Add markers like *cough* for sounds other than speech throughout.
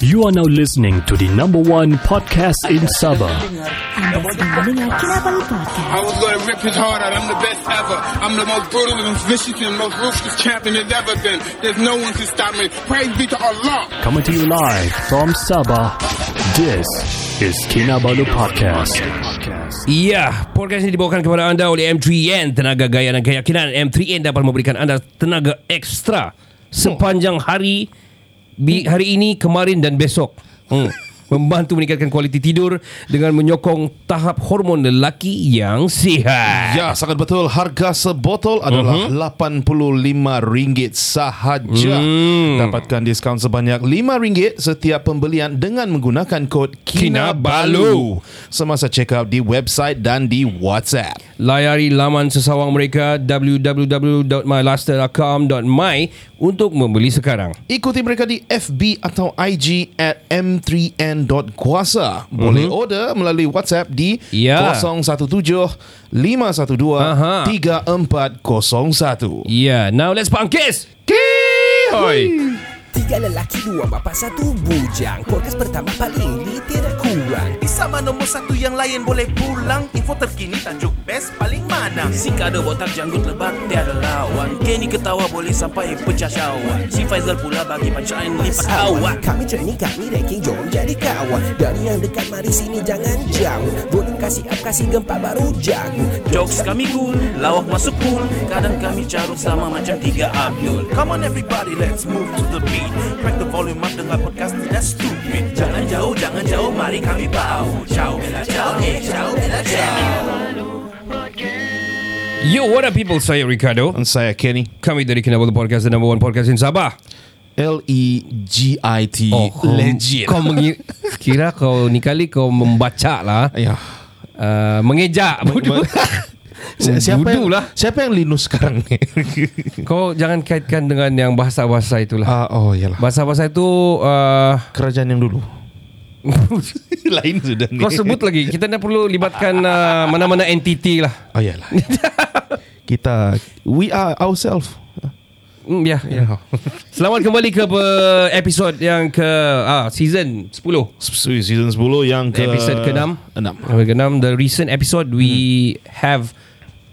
You are now listening to the number one podcast in Sabah. Anda sedang mendengar Kinabalu Podcast. I was gonna rip his heart out. I'm the best ever. I'm the most brutal and vicious and most ruthless champion there's ever been. There's no one can stop me. Praise be to Allah. Coming to you live from Sabah. This is Kinabalu Podcast. Ya, podcast ini dibawakan kepada anda oleh M3N Tenaga Gaya dan Keyakinan M3N dapat memberikan anda tenaga ekstra Sepanjang hari Hari ini, kemarin dan besok hmm. Membantu meningkatkan kualiti tidur Dengan menyokong tahap hormon lelaki yang sihat Ya, sangat betul. Harga sebotol adalah Mhm. RM85 sahaja. Hmm. Dapatkan diskaun sebanyak RM5 setiap pembelian dengan menggunakan kod Kinabalu. Semasa check out di website dan di WhatsApp. Layari laman sesawang mereka www.mylaster.com.my Untuk membeli sekarang Ikuti mereka di FB atau IG at m3n.kuasa. Boleh order melalui WhatsApp di Ya. 017 512 Aha. 3401. Ya, now let's pangkis Hoi Tiga lelaki, dua bapa, satu bujang Podcast pertama paling ini tidak kurang Sama nombor satu yang lain boleh pulang. Info terkini tajuk best paling mana. Si kada botak janggut lebat tiada lawan. Kenny ketawa boleh sampai pecah syawak Si Faizal pula bagi punchline lipat awak Kami training, kami ranking, jom jadi kawan. Dari yang dekat, mari sini jangan jauh. Volume kasih up, kasih gempa baru jago. Jokes kami cool, lawak masuk cool Kadang kami carut sama macam tiga Abdul. Come on everybody, let's move to the beat. Crack the volume up dengar podcast tidak stupid. Jangan jauh, jangan jauh, mari kami bau Ciao, bella ciao, ciao, bella ciao Yo, what up people? Saya Ricardo Dan saya Kenny. Kami dari Kinabalu Podcast The number one podcast in Sabah L-E-G-I-T kau, Legit Kau mengi- *laughs* Kira kau ni kali kau membaca lah Ya uh, Mengejak *laughs* bodoh. Si- *laughs* Siapa yang, lah siapa yang linus sekarang ni? Kau jangan kaitkan dengan yang bahasa-bahasa itulah Ah, oh iyalah. Bahasa-bahasa itu uh, Kerajaan yang dulu. *laughs* Lain sudah ni. Kau sebut lagi Kita tak perlu libatkan uh, Mana-mana entiti lah Oh iyalah. *laughs* Kita we are ourselves. Hmm, ya, ya. *laughs* Selamat kembali ke episod yang ke ah, season 10 Season 10 yang ke Episod ke-6 Enam. Episode ke-6 The recent episode We have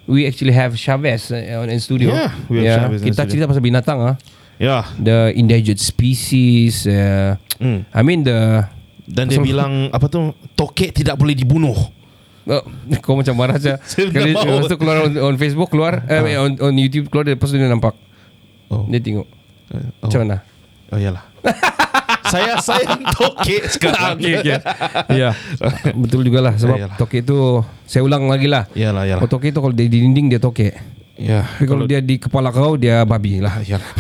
We actually have Chavez uh, on in studio Yeah, we have Chavez in Kita studio. cerita pasal binatang ah. Ya. The endangered species uh, Hmm. I mean the Dan dia bilang apa tu? Tokek tidak boleh dibunuh. Oh, *laughs* kau macam marah saja. *laughs* Saya Kali lepas tu keluar on, on Facebook keluar, eh, on, on YouTube keluar lepas tu dia nampak. Oh. Dia tengok. Oh. Macam mana? Oh iyalah. *laughs* saya saya tokek Ah, sekarang. okay, okay. Ya. Betul jugalah sebab Iyalah. tokek tu saya ulang lagi lah. Iyalah, iyalah. Kalau tokek tu kalau dia di dinding dia tokek. Ya. Tapi kalau dia di kepala kau dia babi lah. Iyalah. *laughs*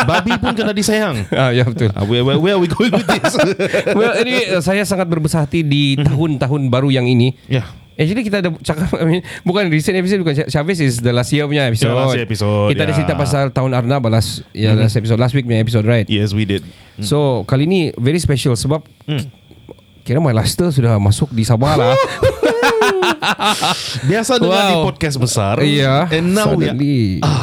Babi pun kena disayang. Ah, ya betul. Ah, where, where, where are we going with this? *laughs* well, ini uh, saya sangat berbesar hati di tahun-tahun baru yang ini. ya. Actually kita ada cakap I mean, Bukan recent episode Bukan Chavez is the last year punya episode The last year episode, Kita ada ya. cerita pasal Tahun Arnab last, ya, last episode Last week punya episode right Yes, we did. So kali ni Very special Sebab Hmm. Kira My Luster sudah masuk di Sabah lah *laughs* Biasa dengar Wow. di podcast besar. Iya And now we are, Suddenly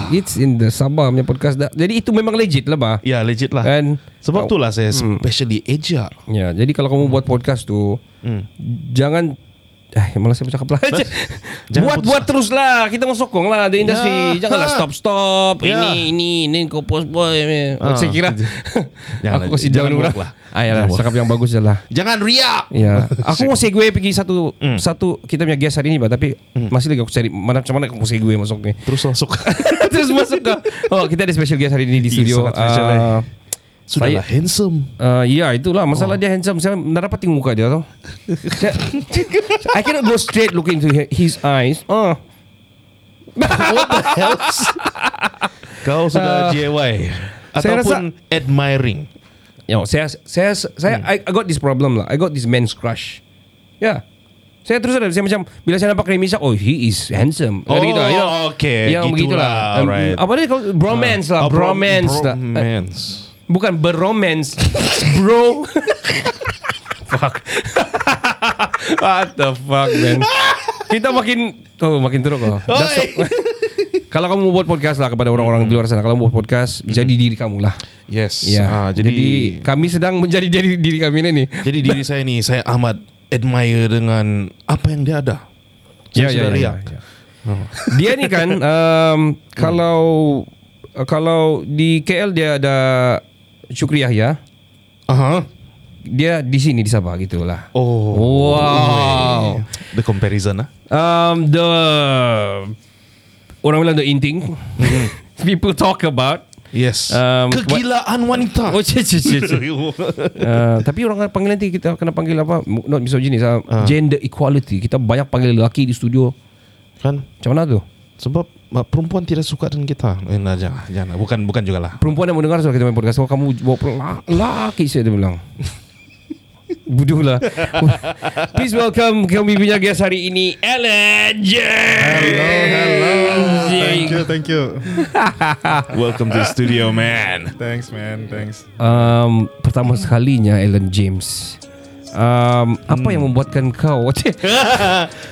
It's in the Sabah punya podcast dah. Jadi itu memang legit lah bah Ya, legit lah. Kan Sebab Oh. itulah saya specially ejak. Ya, jadi kalau kamu buat podcast tu Hmm. Jangan Eh, malah saya bercakap lah *laughs* Buat buat terus lah Kita mau sokong lah The industry Ya. Janganlah stop stop Ya. Ini ini Ini kau post boy Ah. Saya kira Janganlah, *laughs* Aku kasih jangan orang buat lah. ah, buat. Cakap yang bagus je lah Jangan riak. Ya, *laughs* aku mau segue pergi satu Hmm. satu kita punya guest hari ni, bah, tapi masih lagi aku cari mana macam mana aku mau segue masuk ni. Terus masuk. Terus masuk. Oh, kita ada special guest hari ini di studio. eh. Ah, Sudahlah Saya- handsome. Uh, ya itulah masalah Oh. dia handsome Saya nak dapat tengok muka dia tau Saya- *laughs* I cannot go straight look into hi- his eyes uh. What the hell? Kau sudah JY Ah. saya ataupun admiring. Yo, saya saya saya Hmm. I, I got this problem lah I got this man's crush Ya saya terus ada saya macam bila saya nampak Remy Shah, oh he is handsome. Oh, Gitu lah, you know. okay, Yang begitu gitulah, lah. Um, right. Apa dia kalau bromance lah, Ah, bro- bromance lah. Bromance. Bukan berromance Bro Fuck What the fuck man Kita makin Oh makin teruk oh. *laughs* Kalau kamu buat podcast lah kepada orang-orang di luar sana, kalau buat podcast, jadi diri kamu lah. Yes. Ya. Ah, jadi, jadi kami sedang menjadi diri diri kami ini jadi diri saya ni saya amat admire dengan apa yang dia ada. Ya, Saya ya, sudah ya, riak. ya, ya. Dia ni kan *laughs* um, kalau kalau di KL dia ada Syukri Yahya, Aha. dia di sini di Sabah gitulah. Oh. Wow. The comparison ah. Um, the orang bilang the inting. *laughs* People talk about. Yes. Um, Kegilaan wanita. Oh, cik, cik, cik. *laughs* Uh, tapi orang panggil nanti kita kena panggil apa? Not misogyny, uh. gender equality. Kita banyak panggil lelaki di studio. kan? Macam mana tu? Sebab perempuan tidak suka dengan kita. Eh, nah, jangan, jangan. Bukan bukan juga lah. Perempuan yang mendengar sudah kita main podcast. Oh, kamu bawa perempuan. La- Laki saya dia bilang. *laughs* Bodoh lah. Please welcome kami punya guest hari ini, Ellen James. Hello, Thank you, thank you. *laughs* Welcome to the studio, man. Thanks, man. Thanks. Um, pertama sekalinya Ellen James. Um, apa yang membuatkan kau *laughs*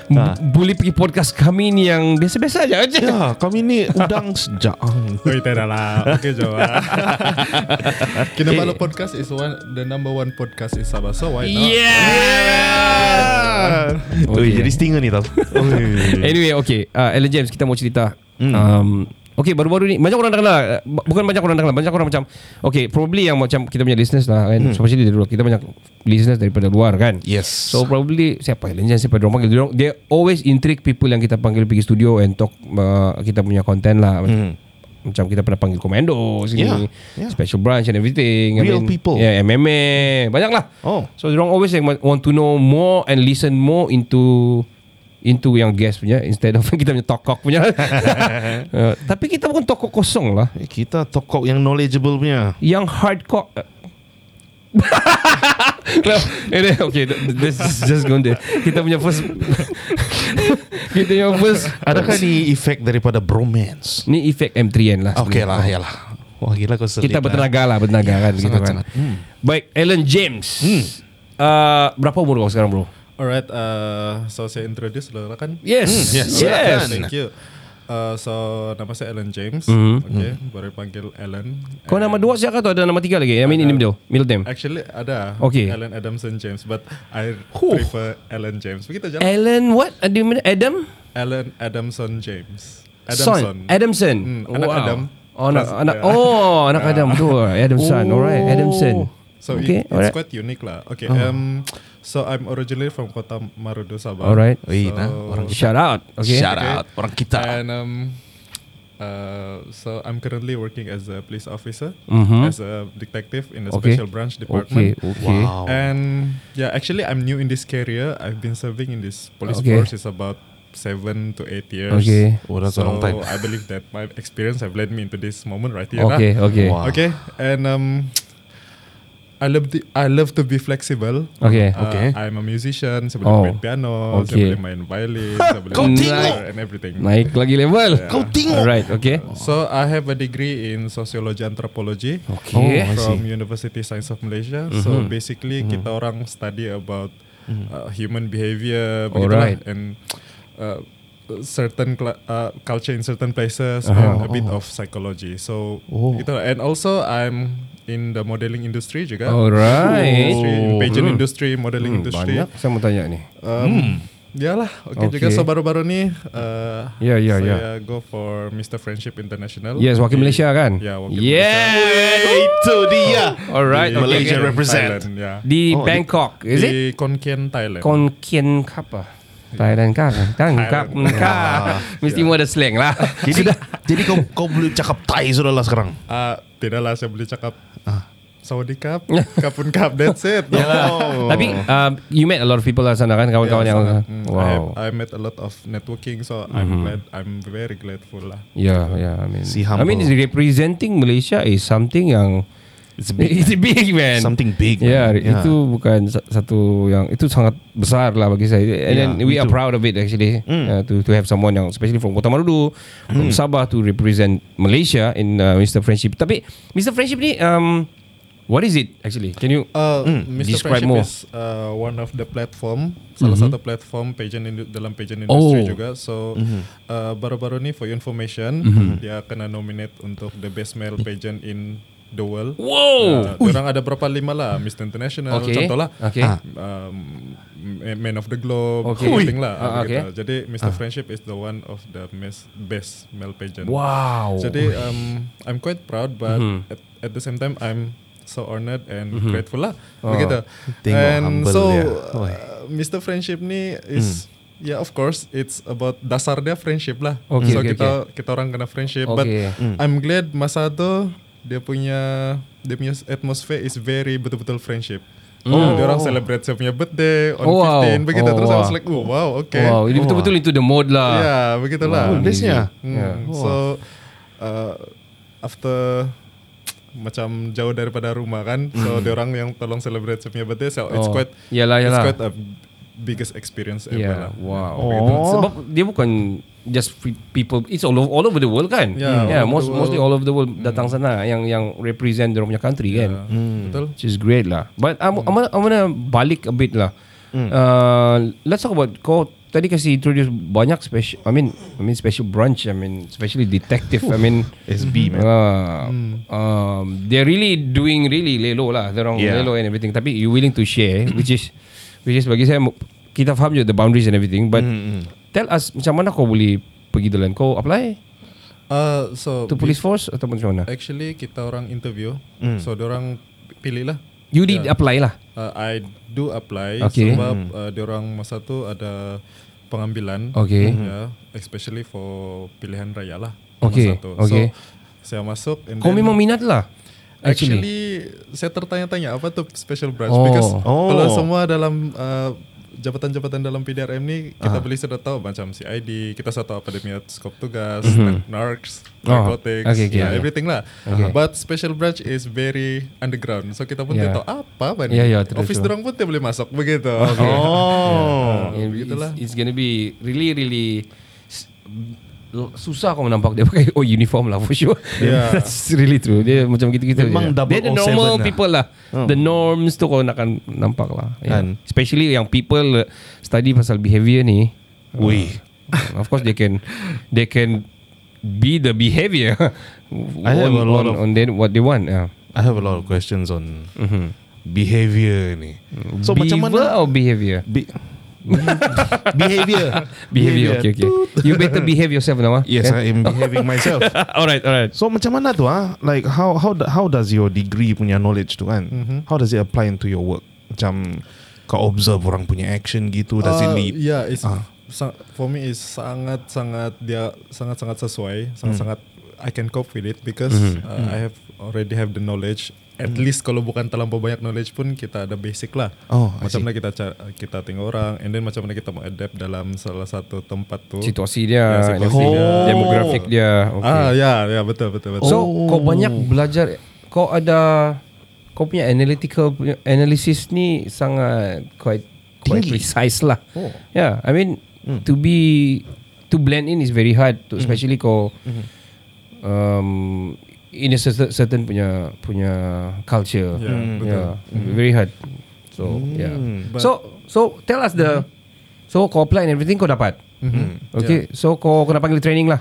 *laughs* boleh pergi podcast kami ni yang biasa-biasa aja? Ya, kami ni udang sejak. *laughs* Wait, tidak lah. Okay, Jawa. Kinabalu podcast is one, the number one podcast in Sabah. So why not? Yeah. Oi, Okay. jadi stinger ni tau. Anyway, okay. Uh, Ellen James, kita mau cerita. Um, okay, baru-baru ni banyak orang dah kenal. Uh, Bukan banyak orang dah kenal, banyak orang macam okay, probably yang macam kita punya listeners lah kan. Hmm. Especially dari luar. Kita banyak listeners daripada luar kan. Yes. So probably siapa Ellen James siapa diorang panggil diorang, They always intrigue people yang kita panggil pergi studio and talk uh, kita punya content lah. Hmm. Macam kita pernah panggil Komando sini, Yeah, yeah. Special Branch and everything. Real people. Yeah, MMA, banyak lah. Oh. So diorang always like, want to know more and listen more into into yang guest punya instead of *laughs* kita punya talk punya. *laughs* uh, tapi kita bukan talk kosong lah. Eh, kita tokok yang knowledgeable punya. Yang hardcore. no, ini okay. This is just going there. Kita punya first. *laughs* kita punya first. Adakah ni efek daripada bromance? Ni efek M3N lah. Okey lah, ya lah. Wah gila kau Kita lah. bertenaga lah, bertenaga kan gitu kan. sangat-sangat. Hmm. Baik, Ellen James. Uh, berapa umur kau sekarang bro? Alright, uh, so saya introduce lah kan? Yes, yes, yes. Thank you. Uh, so nama saya Ellen James. Mhm. Okay, baru panggil Ellen. Kau nama dua siapa atau ada nama tiga lagi? I mean in the middle, middle name. Actually ada. Okay. Ellen Adamson James, but I Huh. prefer Ellen James. Begitu aja. Ellen what? Mana? Adam? Ellen Adamson James. Son. Adamson. Hmm, anak Adam. Oh, anak, anak, yeah. oh, anak Adam tu. Adamson. Alright, Adamson. So Okay, it, it's alright. quite unique lah. Okay. Oh. Um, so I'm originally from Kota Marudu, Sabah. Alright. So, nah, orang Shout out. Okay. Shout out orang kita. And um, uh, so I'm currently working as a police officer, Mhm. as a detective in the Okay. special branch Okay, department. okay. Wow. And yeah, actually I'm new in this career. I've been serving in this police Okay. force is about seven to eight years. Okay. Oh, that's so a long time. I believe that my experience have led me into this moment right here. Okay, lah. okay. Wow. Okay, and um, I love the, I love to be flexible. Okay. Uh, Okay. I'm a musician. Saya Oh. boleh main piano. Okay. Saya boleh main violin. saya boleh Kau main tengok. and everything. Naik lagi level. Kau tengok. Alright, okay. So I have a degree in sociology anthropology Okay. Oh, from see. University Science of Malaysia. So basically kita orang study about uh, human behavior, Alright. and uh, certain cla- uh, culture in certain places Uh-huh. and a bit of psychology. So Oh. gitu lah. and also I'm in the modeling industry juga. Alright. Industry, in pageant Hmm. industry, modeling Hmm, industry. banyak saya mau tanya ni. Um, Ya lah, oke juga. Okay. So baru-baru nih, uh, Ya, ya, saya ya. go for Mr. Friendship International. Yes, wakil Di- Malaysia kan? Ya, wakil Yeah. Itu dia. Alright, Di okay, Malaysia okay. represent. Thailand, ya. Di Oh, di- Bangkok, is it? Di Khon Kien, Thailand. Kon Kien apa? Thailand kah? Tangkap kah? Mesti mau ada slang lah. Jadi jadi kau kau boleh cakap Thai sudah lah sekarang. Ah, tidak lah, saya boleh cakap Sawadee Cup, Kapun Cup, that's it. *laughs* Oh. Tapi um, you met a lot of people lah sana kan kawan-kawan Ya, yang sangat. Mm, I, have, wow. I met a lot of networking, so I'm glad, I'm very grateful lah. Yeah, yeah. I mean, Si I mean, representing Malaysia is something yang It's big. *laughs* it's big man. Something big. Yeah, man. itu bukan sa- satu yang itu sangat besar lah bagi saya. And then Yeah, we me are too. proud of it actually Mm. uh, to to have someone yang especially from Kota Marudu, from Sabah to represent Malaysia in uh, Mr Friendship. Tapi Mr Friendship ni um, What is it actually? Can you Uh, Mm, Mr. describe Friendship more. is uh, one of the platform, salah satu platform pageant indu- dalam pageant industry Oh. juga. So uh, baru-baru ni for your information, dia kena nominate untuk the best male pageant in the world. Wow. Uh, orang ada berapa lima lah, Mr. International, Okay. contoh lah. Okay. Um, Man of the Globe, Okay. everything lah. Ah, begitu. okay. Jadi Mr. Friendship is the one of the best, best male pageant. Wow. Jadi um, I'm quite proud, but Mhm. at, at the same time I'm so honored and grateful lah. Oh. Begitu. Tengok and so dia. uh, Mr. Friendship ni is Yeah, of course, it's about dasar dia friendship lah. Okay, so okay, kita kita orang kena friendship. Okay. But I'm glad masa tu dia punya dia punya atmosphere is very betul-betul friendship. Oh. Dia orang celebrate saya punya birthday on Oh, wow. 15 begitu. Oh, Terus I wow. was like, oh wow, okay. Wow, ini betul-betul into the mode lah. Ya, begitulah. Oh, bestnya. Hmm. Yeah. So uh, after macam jauh daripada rumah kan, so dia orang yang tolong celebrate saya punya birthday, so it's Oh. quite Yalah, it's yalah. quite a biggest experience ever Yeah, lah. wow. Begitu. Sebab dia bukan just people, it's all over, all over the world kan? Yeah, yeah all most, world. mostly all over the world datang sana yang yang represent dia punya country kan. Yeah. Betul. Which is great lah. But I'm, I'm, gonna, I'm gonna balik a bit lah. Uh, let's talk about kau tadi kasih introduce banyak special. I mean, I mean special branch. I mean, especially detective. I mean, SB man. uh, um, they're really doing really lelo lah. They're on Yeah. lelo and everything. Tapi you willing to share, which is which is bagi saya kita faham je the boundaries and everything. But tell us macam mana kau boleh pergi dalam kau apply Uh, so to police force atau macam mana? Actually kita orang interview, so dia orang pilih lah. You did apply lah. Uh, I do apply Okay. sebab uh, dia orang masa tu ada pengambilan. Okay. Ya, especially for pilihan raya lah. Okay, Masa tu. okay. So saya masuk and Kau then- memang minat lah. Actually, Actually. saya tertanya-tanya apa tuh special branch Oh. because Oh. kalau semua dalam uh, jabatan-jabatan dalam PDRM ni kita boleh sudah tahu macam CID, kita sudah tahu apa dia skop tugas, narcs, Mhm. Oh, narcotics, okay, okay, yeah, okay. everything lah. Okay. But special branch is very underground, so kita pun Yeah. tahu apa ni. Yeah, yeah, true, Office dorang pun tidak boleh masuk begitu. Oh. Yeah, begitulah. It's, it's gonna be really really susah kau nampak dia pakai oh uniform lah for sure. Yeah. *laughs* That's really true. Dia macam gitu-gitu Memang je. Dia the 007 normal lah. people lah. Hmm. The norms tu kau nak akan nampak lah. Yeah. Kan. Especially yang people study pasal behavior ni. Ui. Uh, of course they can they can be the behavior *laughs* I have on, a lot on, of- on then what they want. Yeah. I have a lot of questions on behavior ni. So macam Beaver mana? or behavior? Be- behavior. Behavior. Okay, okay. You better behave yourself now. ah. Yes, Kan? I am behaving myself. *laughs* alright, alright. So macam mana tu ah? Like how how how does your degree punya knowledge tu kan? How does it apply into your work? Macam kau observe orang punya action gitu does it Uh, lead? Yeah, it's Ah. sa- for me is sangat sangat dia sangat sangat sesuai, sangat sangat I can cope with it because uh, I have already have the knowledge. At least kalau bukan terlampau banyak knowledge pun kita ada basic lah. Oh, macam mana kita kita tengok orang, and then macam mana kita mau adapt dalam salah satu tempat tu. Situasi dia, Ya, situasi and dia. demografik dia. Okay. Ah ya ya betul betul betul. So kau banyak belajar kau ada kau punya analytical punya analysis ni sangat quite quite Tinggi. precise lah. Oh. Yeah, I mean to be to blend in is very hard, to, especially kau um, in a certain, certain punya punya culture. Yeah, betul. yeah, very hard. So yeah. But- so so tell us the so kau apply and everything kau dapat. Mhm. Okay, so kau kena panggil training lah.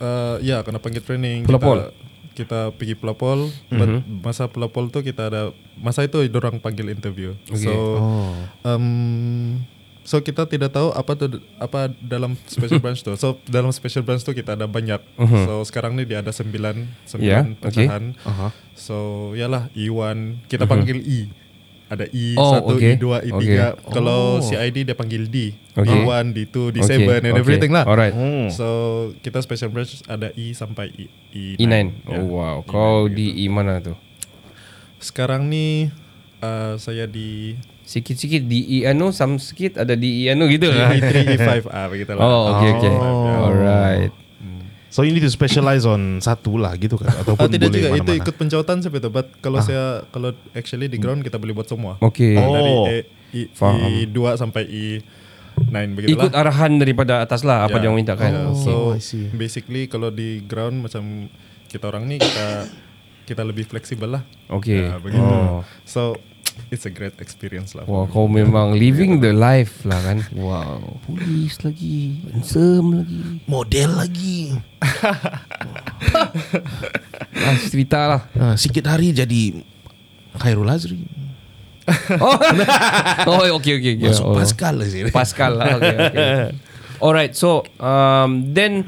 Uh, ya kena panggil training Pelopol. kita kita pergi pelopol but masa pelopol tu kita ada masa itu orang panggil interview Okay. so um, so kita tidak tahu apa tu apa dalam special *laughs* branch tu so dalam special branch tu kita ada banyak so sekarang ni dia ada sembilan sembilan Yeah, okay. pecahan so yalah E1 kita panggil E ada E Oh, satu, okay. E2, E3. Okay. Kalau CID dia panggil D. Okay. D1, D2, D7 Okay, and okay. everything lah. Alright. So kita special branch ada E sampai E E9. E9. Ya. Oh wow. E9 Kau begitu. di E mana tu? sekarang ni uh, saya di Sikit-sikit di E anu, some sikit ada di E anu gitu lah. E3, E5 ah begitu lah. Oh, okay, okay. Oh. Alright. So you need to specialize on satu lah gitu kan Ah, ataupun tidak boleh juga itu mana-mana. ikut pencautan seperti itu. But kalau saya kalau actually di ground kita boleh buat semua. Okay. Oh. Dari E, E, Faham. E2 sampai E9 begitu Ikut arahan daripada atas lah apa Ya. dia minta kan. Oh, so I see. basically kalau di ground macam kita orang ni kita kita lebih fleksibel lah. Okay. Ya, begitu. Oh. So *laughs* it's a great experience lah. Wah, kau memang living the life lah kan. Wow. Polis lagi, handsome lagi. Model lagi. *laughs* Ah, cerita lah. Uh, sikit hari jadi Khairul Azri. *laughs* Oh, oh okay, okay, okay. Masuk oh. Pascal lah sih. Pascal lah. Okay, okay. Alright, so um, then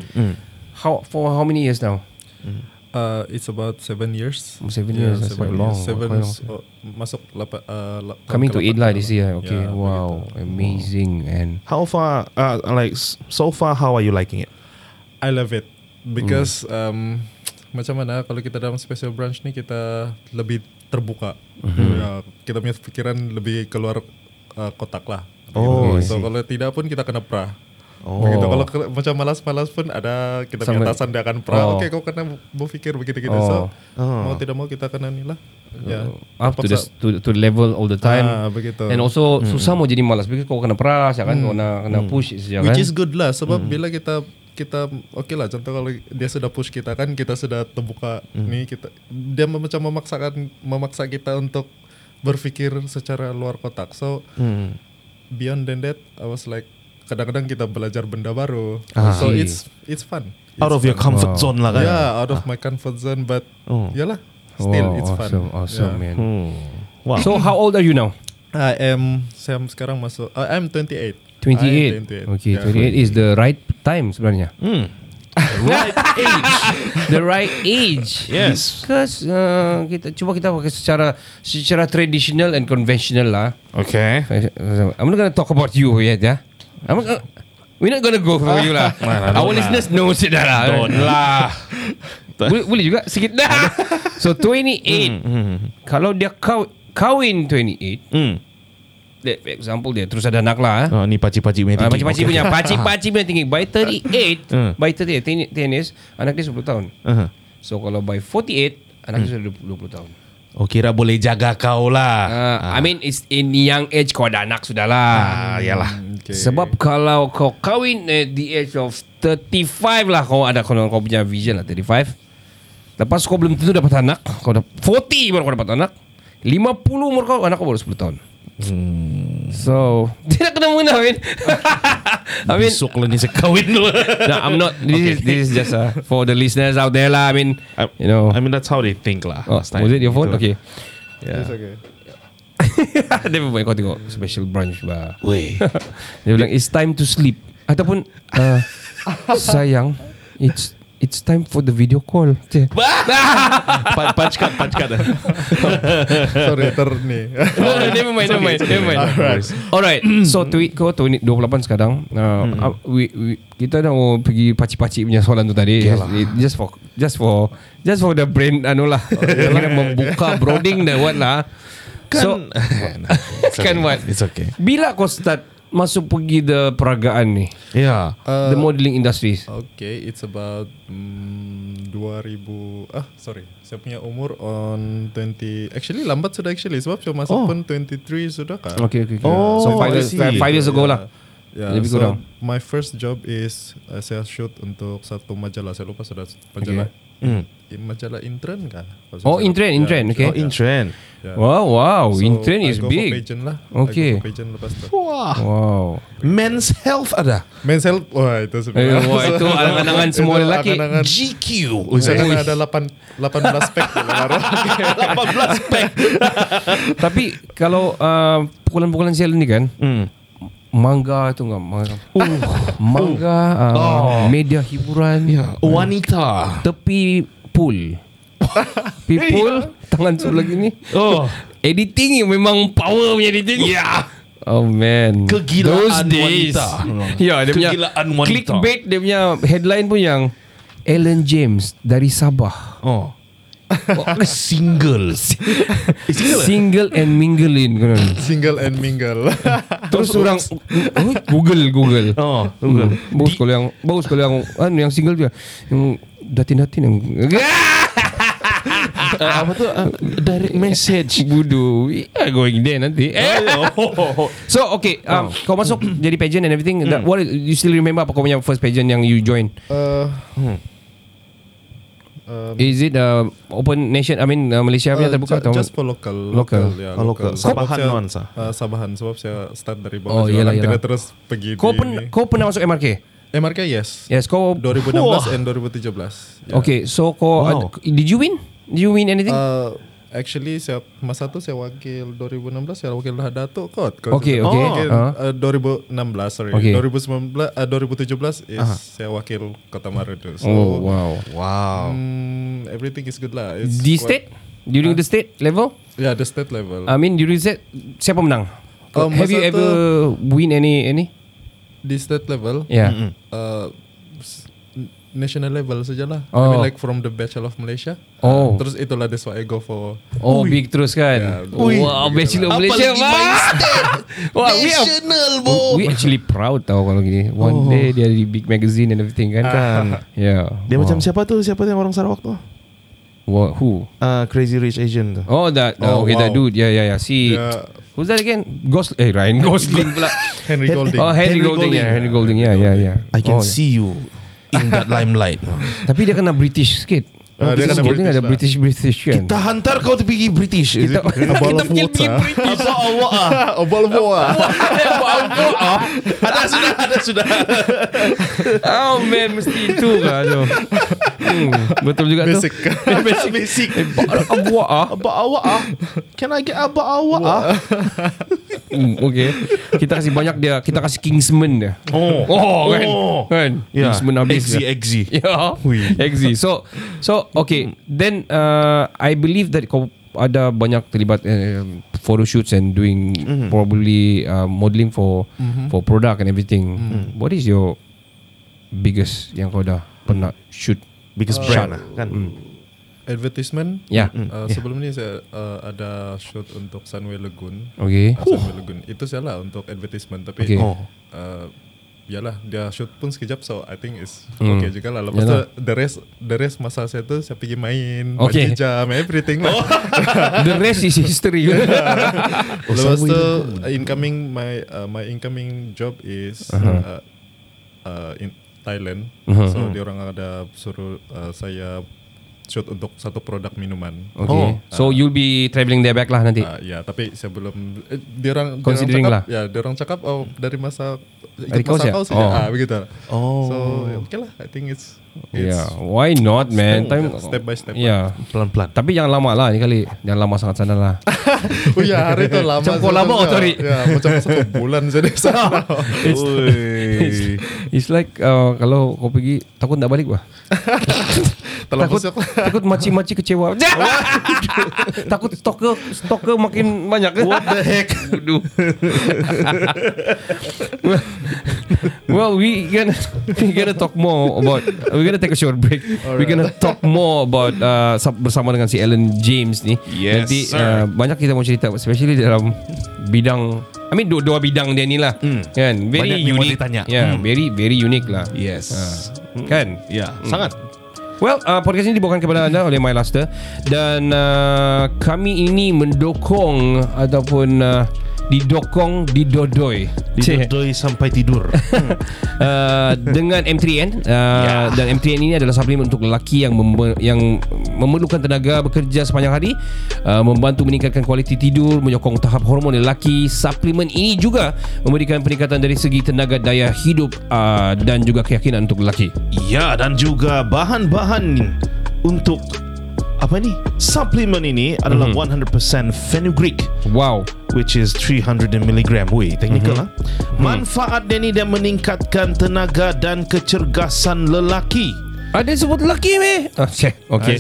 how for how many years now? Uh, it's about seven years. Seven years, that's quite long. Seven years. long. Oh, masuk lapa, uh, la- tahun Coming to eight lah this year. Okay, Ya, wow, begitu. amazing and How far, uh, like so far, how are you liking it? I love it because Hmm. um, *tsk* macam mana kalau kita dalam special branch ni kita lebih terbuka. Hmm. Ya, kita punya pikiran lebih keluar uh, kotak lah. Oh, Begitu. I so kalau tidak pun kita kena pra. Oh. Begitu. Kalau ke- macam malas-malas pun ada kita punya Sama- atasan dia akan pra. Oh. Oke, kau kena berpikir begitu-gitu. Oh. So Oh. mau tidak mau kita kena ni lah. Ya. up to the to, to the level all the time. Ah, begitu. And also susah mau jadi malas because kau kena peras ya kan, kau kena kena push saja kan. Which is good lah sebab bila kita kita oke lah contoh kalau dia sudah push kita kan kita sudah terbuka nih kita dia macam memaksakan memaksa kita untuk berpikir secara luar kotak. So Hmm. beyond than that I was like kadang-kadang kita belajar benda baru. Ah. So it's it's fun. Out It's of your fun. comfort zone lah kan? Yeah, out of my comfort zone but Oh. yalah still wow, it's awesome, fun. awesome Yeah. man. Hmm. Wow. So how old are you now? I am saya sekarang masuk uh, I'm 28. 28. I am 28. Okay, Yeah. 28 is the right time sebenarnya. Hmm. *laughs* right age. the right age. Yes. Because uh, kita cuba kita pakai secara secara traditional and conventional lah. Okay. I'm not gonna talk about you yet, yeah. I'm not, we're not gonna go for you lah. *laughs* Nah, nah, Our don't listeners know it dah lah. Don't *laughs* lah. boleh, boleh juga sikit dah. *laughs* so 28. Kalau dia kaw, kawin 28, Hmm. let, for example dia terus ada anak lah. Oh, ni pacik-pacik punya Ah, tinggi. Pakcik-pakcik Okay, punya okay. Pakcik-pakcik punya tinggi By 38 Hmm. By 38 10 10 years Anak dia 10 tahun Uh-huh. So kalau by 48 Anak dia sudah 20, 20 tahun Oh, kira boleh jaga kau lah. uh, I mean it's in young age Kau ada anak sudah lah Ah, yalah. Okay. Sebab kalau kau kahwin At the age of 35 lah Kau ada kau, kau punya vision lah 35 Lepas kau belum tentu dapat anak Kau dah 40 baru kau dapat anak 50 umur kau Anak kau baru 10 tahun So *laughs* Tidak kena mengena I mean *laughs* I mean Besok lah ni saya kahwin dulu. *laughs* no, I'm not. This is this is just uh, for the listeners out there lah. I mean, I, you know. I mean that's how they think lah. oh, last time. was it your phone? Okay. It's okay. Dia buat kau tengok special branch bah. Weh. Dia bilang it's time to sleep ataupun uh, sayang it's it's time for the video call. *laughs* Pa- punch card, punch card. *laughs* Sorry ter ni. *laughs* no, no, never mind, never mind, never mind. Alright. Alright. So tweet kau tu 28 sekarang. Uh, uh, we, we, kita dah mau pergi pacik-pacik punya soalan tu tadi. Just for just for just for the brain anu lah. Kita membuka broadening the what lah. So It's Kan okay. what? It's okay. bila kau start masuk pergi the peragaan ni? Yeah. the modeling industries. Okay, it's about mm, 2000 ah sorry. Saya punya umur on 20 actually lambat sudah actually sebab saya masuk Oh. pun 23 sudah kan. Okay, okay, okay. Oh, so five I years, see. five years ago lah. Yeah, Lebih so kurang. my first job is uh, saya shoot untuk satu majalah. Saya lupa sudah majalah. Mm. in- Majalah intern kah? Kalau Oh, intern, salah. intern, okay. Oh, in trend. Yeah. Wow, wow. So, intern I is go for big. pageant lah. Okay. I go for pageant lepas tu. Wah. Wow. Men's health ada. Men's health, wah itu Eh, sebenarnya. wah, itu *laughs* angan-angan semua Itu lelaki. angan-angan. GQ. Saya kan ada 8 18 spek tu baru. 18 pack. Tapi kalau uh, pukulan-pukulan sial ni kan, Hmm. Manga tu enggak manga. manga uh, Oh. media hiburan. Ya, wanita. Tepi pool. *laughs* People tangan sebelah gini. Oh. *laughs* Editing memang power punya editing. Ya. Oh man. Kegilaan Those days. wanita. Ya, dia punya Kegilaan wanita. clickbait dia punya headline pun yang Ellen James dari Sabah. Oh. Single. *laughs* Single and mingling kan. Single and mingle. *laughs* Terus orang oh, *laughs* Google Google. Oh, Google. Hmm. Bagus kalau yang bagus kalau yang anu yang single dia yang datin-datin yang Uh, apa tu? Uh, direct message. Budu yeah, Going there nanti eh. Oh. So okay um, Kau masuk Jadi pageant and everything that, What You still remember Apa kau punya first pageant Yang you join Uh, Um, Is it uh, open nation? I mean uh, Malaysia punya uh, terbuka atau just for local. Local. ya, Oh, local. Sebab Sabahan saya- nuansa. Uh, Sabahan sebab saya start dari Oh, bawah iyalah, jualan, iyalah. tidak terus pergi Kau pen, kau pernah masuk MRK? MRK yes. Yes, kau 2016 and 2017. Ya. Okay, so kau Wow. ad- did you win? Did you win anything? Uh, actually saya masa tu saya wakil 2016 saya wakil lah Datuk kot. Okay, Saya okay. wakil, Ah. uh, 2016 sorry. Okay. 2019 uh, 2017 is saya wakil Kota Marudu. So oh wow. Wow. mm, everything is good lah. It's Di quite- state? During the state level? Yeah, the state level. I mean during state siapa menang? Oh, Have you ever win any any? di state level. Yeah. Uh, s- national level sajalah. I Oh. mean like from the Bachelor of Malaysia. Oh. Terus itulah that's why I go for Oh big terus kan Ya, Wow Ui. Bachelor Apalagi Malaysia *laughs* Wah we are National, bo. We actually proud tau kalau gini One day dia di big magazine and everything kan Kan. Yeah Dia wow. macam siapa tu? Siapa tu yang orang Sarawak tu? Wha- Who Uh, Crazy Rich Asian tu. Oh that uh, Oh, Okay that wow. dude Yeah yeah yeah Si Yeah. Who's that again Gos Eh Ryan *laughs* Gosling pula Henry Golding. Oh Henry, Henry Golding, Golding. yeah, Henry Golding yeah yeah yeah I can oh, see you in that *laughs* limelight. Tapi dia kena British sikit Ah, dia British kena British ada lah. British British kan Kita hantar kau pergi British. Kita Kita pergi British *laughs* Apa awak ah? Oh, Volvo ah. Ada sudah, ada sudah. Oh man Mesti itu lah tu hmm, Betul juga Basic. *laughs* tu Basic Basic. Eh, ba- Buat ah Apa awak ah? Can I get apa awak ah? Hmm, okay. Kita kasih banyak dia. Kita kasih Kingsman dia. Oh. Oh, kan. Oh. Kan. Ya. Kingsman habis. Exi, exi. Ya. Hui. Exi. So, so okay. Then uh, I believe that kau ada banyak terlibat uh, photo shoots and doing probably uh, modeling for for product and everything. What is your biggest yang kau dah pernah shoot? Biggest brand lah, kan? Advertisement. Ya. Uh, Ya. Sebelum ni saya uh, ada shoot untuk Sunway Lagoon. Okay. Uh, Sunway Lagoon. Itu saya lah untuk advertisement tapi Okay. Oh. uh, Yalah dia shoot pun sekejap so I think is Hmm. okay juga lah. Lepas Yalah. tu the rest the rest masa saya tu saya pergi main Okay. bungee jump everything lah. *laughs* The rest is history. *laughs* Lepas tu incoming my uh, my incoming job is uh, uh, in Thailand. Uh-huh. So dia orang ada suruh uh, saya shoot untuk satu produk minuman. Okay. so you'll be travelling there back lah nanti. Uh, ya, tapi saya belum eh, dia orang dia orang Considering cakap, lah. Ya, dia orang cakap oh dari masa Dari ikut masa saja? kau saja. Oh. Ah, begitu. Oh. So, okay lah. I think it's, it's Yeah, why not man? Time step by step. Yeah. Pelan-pelan. Tapi jangan lama lah ni kali. Jangan lama sangat sana lah. *laughs* Oh ya, hari tu lama. Macam kau lama, sebenarnya. sorry. Ya, macam satu bulan saya di sana. It's, it's, like uh, kalau kau pergi takut tak balik bah. *laughs* Takut *laughs* takut maci-maci kecewa. *laughs* takut stalker stalker makin banyak. What the heck? well, well, we gonna we gonna talk more about we're gonna take a short break. We're gonna talk more about uh, bersama dengan si Ellen James ni. Yes, Nanti sir. uh, banyak kita mau cerita especially dalam bidang I mean dua, dua bidang dia ni lah. Kan? Very Banyak unique. ditanya. Yeah, Hmm. very very unique lah. Yes. Uh, kan? Ya, sangat. Well, uh, podcast ini dibawakan kepada anda oleh MyLaster dan uh, kami ini mendukung ataupun uh, didokong didodoi. Didodoi sampai tidur. *laughs* uh, dengan M3N uh, dan M3N ini adalah suplemen untuk lelaki yang mem- yang memerlukan tenaga bekerja sepanjang hari uh, membantu meningkatkan kualiti tidur menyokong tahap hormon lelaki. Suplemen ini juga memberikan peningkatan dari segi tenaga daya hidup uh, dan juga keyakinan untuk lelaki. Ya dan juga bahan-bahan untuk apa ni? Suplemen ini adalah 100% fenugreek. Wow which is 300 mg. Woi, technical lah. Manfaat dia ni dia meningkatkan tenaga dan kecergasan lelaki. ada sebut lelaki meh oh, cek okay.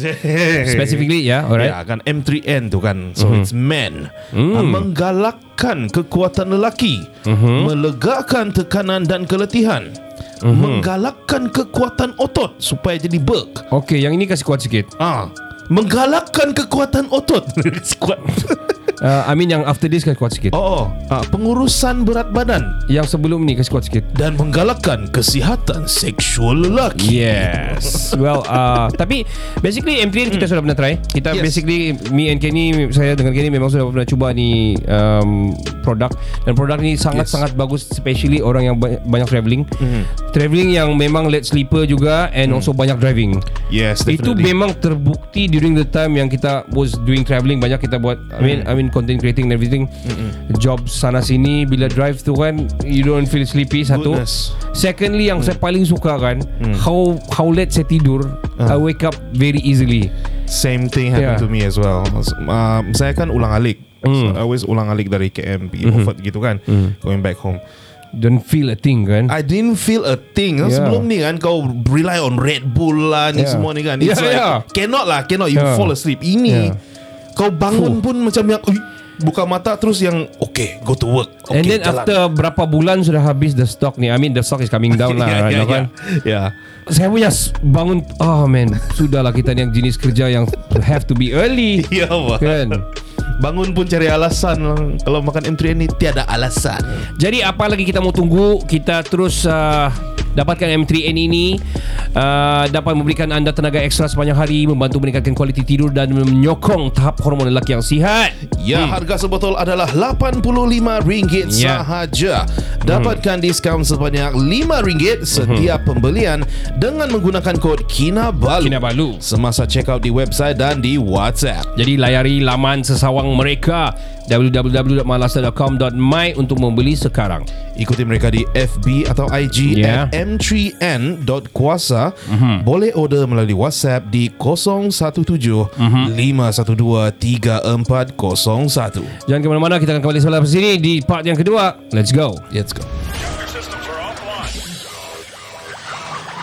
Specifically ya yeah, alright. Ya kan M3N tu kan. So it's men. Ah, Menggalakkan kekuatan lelaki. Hmm. Melegakan tekanan dan keletihan. Menggalakkan kekuatan otot Supaya jadi berk. Okay, yang ini kasih kuat sikit. Ah, Menggalakkan kekuatan otot. *laughs* Kuat uh, I mean yang after this Kasih kuat sikit. Oh, uh, pengurusan berat badan. Yang sebelum ni Kasih kuat sikit. Dan menggalakkan kesihatan seksual lelaki. Yes. Well uh, Tapi Basically M3 kita sudah pernah try. Kita Yes. basically Me and Kenny Saya dengan Kenny Memang sudah pernah cuba ni um, Produk. Dan produk ni sangat-sangat bagus Especially orang yang ba- banyak travelling. Travelling yang memang Late sleeper juga And also banyak driving. Yes, Itu definitely. memang terbukti During the time yang kita Was doing travelling Banyak kita buat. I mean I mean content creating and everything Job sana sini Bila drive tu kan You don't feel sleepy Satu Goodness. Secondly yang saya paling suka kan How how late saya tidur I wake up very easily Same thing happened Yeah. to me as well. Um, saya kan ulang alik. So, Mm. I always ulang alik dari KM pergi Mhm. Beaufort gitu kan. Going back home. Don't feel a thing kan I didn't feel a thing Yeah. Sebelum ni kan Kau rely on Red Bull lah Ni Yeah. semua ni kan Yeah, It's like yeah. Cannot lah Cannot you Yeah. fall asleep Ini Yeah. Kau bangun pun macam yang Buka mata terus yang Okay go to work. Okay, And then jalan. after berapa bulan sudah habis the stock ni? I mean the stock is coming down *laughs* lah yeah, right yeah, now kan? yeah. yeah. Saya punya bangun Oh man Sudahlah kita ni yang jenis kerja yang Have to be early. *laughs* Ya Allah. Kan? Bangun pun cari alasan lah. Kalau makan M3 ni Tiada alasan. Jadi apa lagi kita mau tunggu? Kita terus uh, Dapatkan M3N ini uh, Dapat memberikan anda tenaga ekstra sepanjang hari Membantu meningkatkan kualiti tidur Dan menyokong tahap hormon lelaki yang sihat Ya, hmm. harga sebotol adalah RM85 Ya. sahaja. Dapatkan diskaun sebanyak RM5 setiap pembelian dengan menggunakan kod KINABALU. Kinabalu Semasa check out di website dan di WhatsApp. Jadi layari laman sesawang mereka www.malasa.com.my untuk membeli sekarang. Ikuti mereka di FB atau IG Ya. at m3n.kuasa. Boleh order melalui WhatsApp di 017 512 3401. Jangan ke mana-mana kita akan kembali selepas sini di part yang kedua. Let's go. Let's go.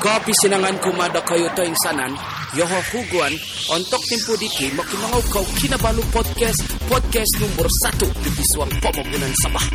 Kopi sinangan kumada kayo to insanan, yoho huguan, ontok tempo diki, makimangaw kau kinabalu podcast, podcast nomor satu di Biswang Pemogunan Sabah.